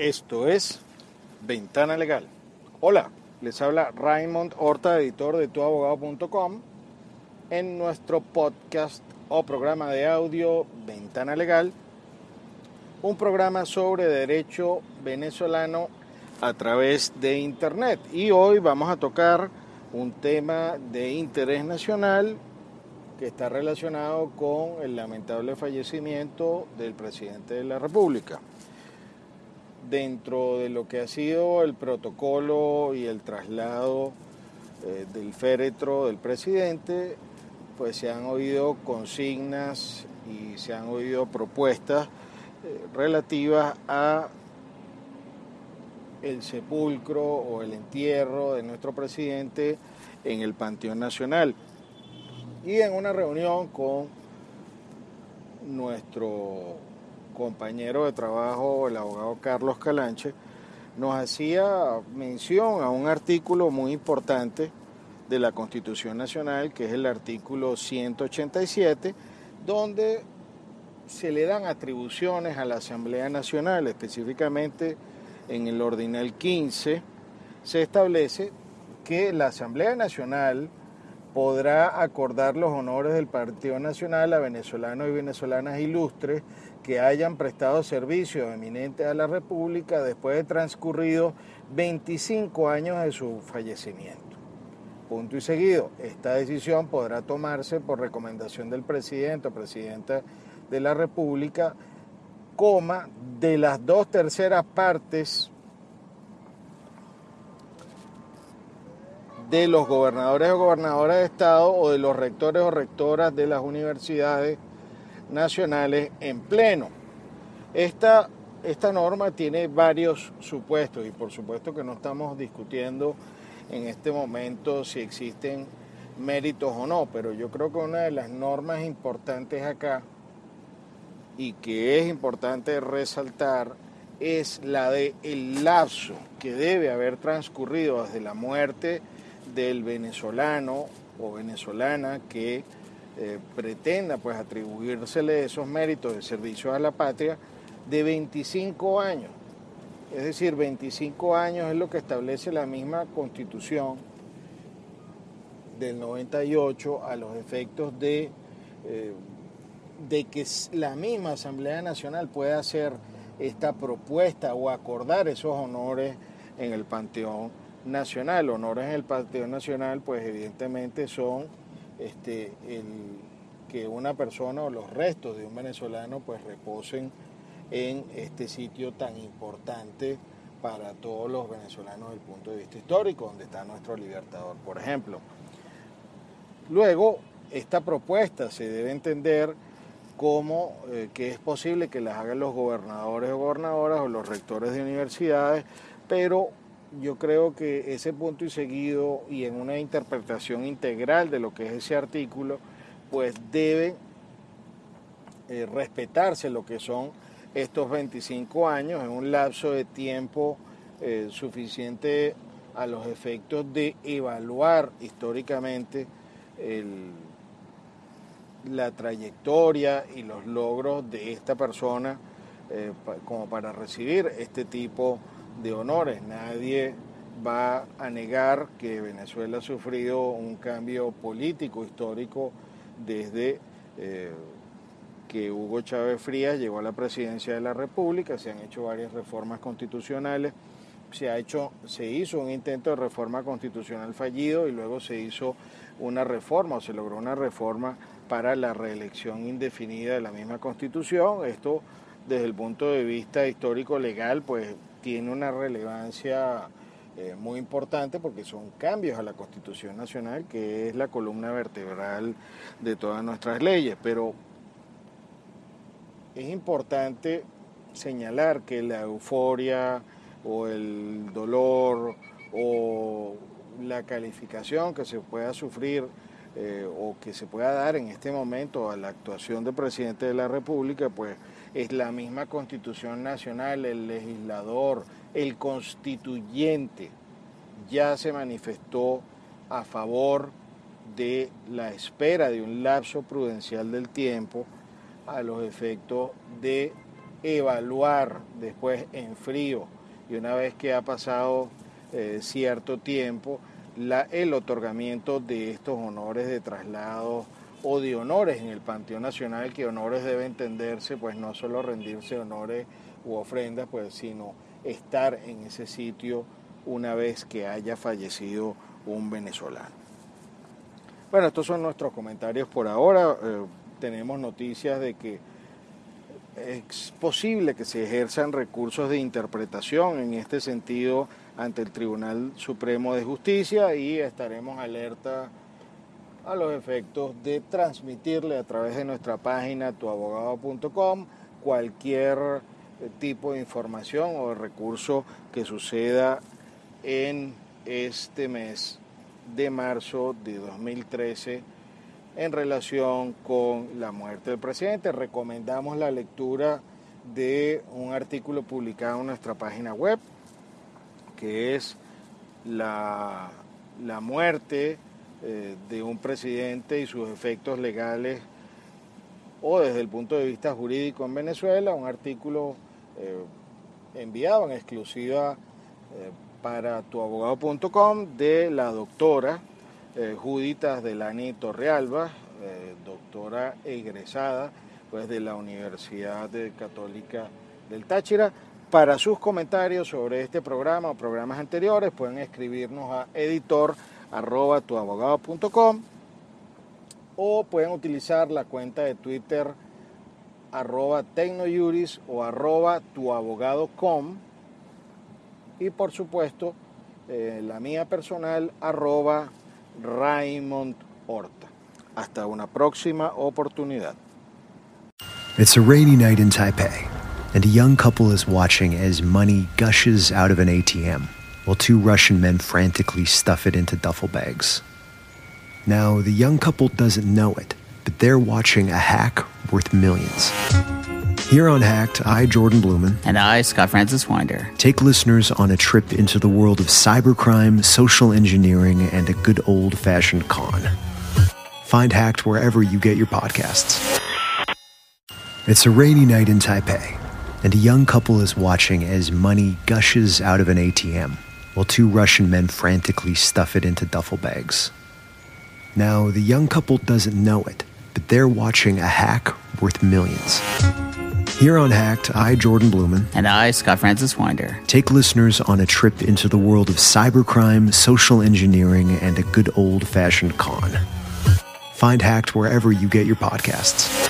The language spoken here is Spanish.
Esto es Ventana Legal. Hola, les habla Raymond Horta, editor de tuabogado.com, en nuestro podcast o programa de audio Ventana Legal, un programa sobre derecho venezolano a través de Internet. Y hoy vamos a tocar un tema de interés nacional que está relacionado con el lamentable fallecimiento del presidente de la República dentro de lo que ha sido el protocolo y el traslado eh, del féretro del presidente, pues se han oído consignas y se han oído propuestas eh, relativas a el sepulcro o el entierro de nuestro presidente en el Panteón Nacional. Y en una reunión con nuestro compañero de trabajo, el abogado Carlos Calanche, nos hacía mención a un artículo muy importante de la Constitución Nacional, que es el artículo 187, donde se le dan atribuciones a la Asamblea Nacional, específicamente en el ordinal 15, se establece que la Asamblea Nacional podrá acordar los honores del Partido Nacional a venezolanos y venezolanas ilustres que hayan prestado servicios eminentes a la República después de transcurrido 25 años de su fallecimiento. Punto y seguido, esta decisión podrá tomarse por recomendación del presidente o presidenta de la República, coma, de las dos terceras partes de los gobernadores o gobernadoras de Estado o de los rectores o rectoras de las universidades nacionales en pleno. Esta, esta norma tiene varios supuestos y por supuesto que no estamos discutiendo en este momento si existen méritos o no, pero yo creo que una de las normas importantes acá y que es importante resaltar es la de el lapso que debe haber transcurrido desde la muerte del venezolano o venezolana que eh, pretenda pues atribuírsele esos méritos de servicio a la patria de 25 años. Es decir, 25 años es lo que establece la misma constitución del 98 a los efectos de, eh, de que la misma Asamblea Nacional pueda hacer esta propuesta o acordar esos honores en el Panteón nacional. Honores en el Partido Nacional, pues evidentemente son este, el, que una persona o los restos de un venezolano pues reposen en este sitio tan importante para todos los venezolanos desde el punto de vista histórico, donde está nuestro libertador, por ejemplo. Luego, esta propuesta se debe entender como eh, que es posible que las hagan los gobernadores o gobernadoras o los rectores de universidades, pero yo creo que ese punto y seguido y en una interpretación integral de lo que es ese artículo, pues debe eh, respetarse lo que son estos 25 años. En un lapso de tiempo eh, suficiente a los efectos de evaluar históricamente la trayectoria y los logros de esta persona eh, como para recibir este tipo de de honores. Nadie va a negar que Venezuela ha sufrido un cambio político, histórico, desde eh, que Hugo Chávez Frías llegó a la presidencia de la República, se han hecho varias reformas constitucionales, se, ha hecho, se hizo un intento de reforma constitucional fallido y luego se hizo una reforma o se logró una reforma para la reelección indefinida de la misma constitución. Esto desde el punto de vista histórico legal pues tiene una relevancia eh, muy importante porque son cambios a la Constitución Nacional, que es la columna vertebral de todas nuestras leyes. Pero es importante señalar que la euforia o el dolor o la calificación que se pueda sufrir eh, o que se pueda dar en este momento a la actuación del presidente de la República, pues es la misma Constitución Nacional, el legislador, el constituyente ya se manifestó a favor de la espera de un lapso prudencial del tiempo a los efectos de evaluar después en frío. Y una vez que ha pasado eh, cierto tiempo el otorgamiento de estos honores de traslado o de honores en el Panteón Nacional, que honores debe entenderse, pues no solo rendirse honores u ofrendas, pues sino estar en ese sitio una vez que haya fallecido un venezolano. Bueno, estos son nuestros comentarios por ahora. Eh, tenemos noticias de que es posible que se ejerzan recursos de interpretación en este sentido ante el Tribunal Supremo de Justicia y estaremos alerta a los efectos de transmitirle a través de nuestra página tuabogado.com cualquier eh, tipo de información o recurso que suceda en este mes de marzo de 2013 en relación con la muerte del presidente. Recomendamos la lectura de un artículo publicado en nuestra página web, que es la, la muerte eh, de un presidente y sus efectos legales o desde el punto de vista jurídico en Venezuela, un artículo eh, enviado en exclusiva eh, para tuabogado.com de la doctora eh, Juditas Delani Torrealba, eh, doctora egresada pues, de la Universidad Católica del Táchira. Para sus comentarios sobre este programa o programas anteriores pueden escribirnos a editor o pueden utilizar la cuenta de Twitter arroba tecnojuris o arroba tuabogado.com y por supuesto eh, la mía personal arroba Raymond Horta. Hasta una próxima oportunidad. It's a rainy night in Taipei, and a young couple is watching as money gushes out of an ATM while two Russian men frantically stuff it into duffel bags. Now, the young couple doesn't know it, but they're watching a hack worth millions. Here on Hacked, I, Jordan Blumen, and I, Scott Francis Winder, take listeners on a trip into the world of cybercrime, social engineering, and a good old fashioned con. Find Hacked wherever you get your podcasts. It's a rainy night in Taipei, and a young couple is watching as money gushes out of an ATM while two Russian men frantically stuff it into duffel bags. Now, the young couple doesn't know it, but they're watching a hack worth millions. Here on Hacked, I, Jordan Blumen, and I, Scott Francis Winder, take listeners on a trip into the world of cybercrime, social engineering, and a good old fashioned con. Find Hacked wherever you get your podcasts.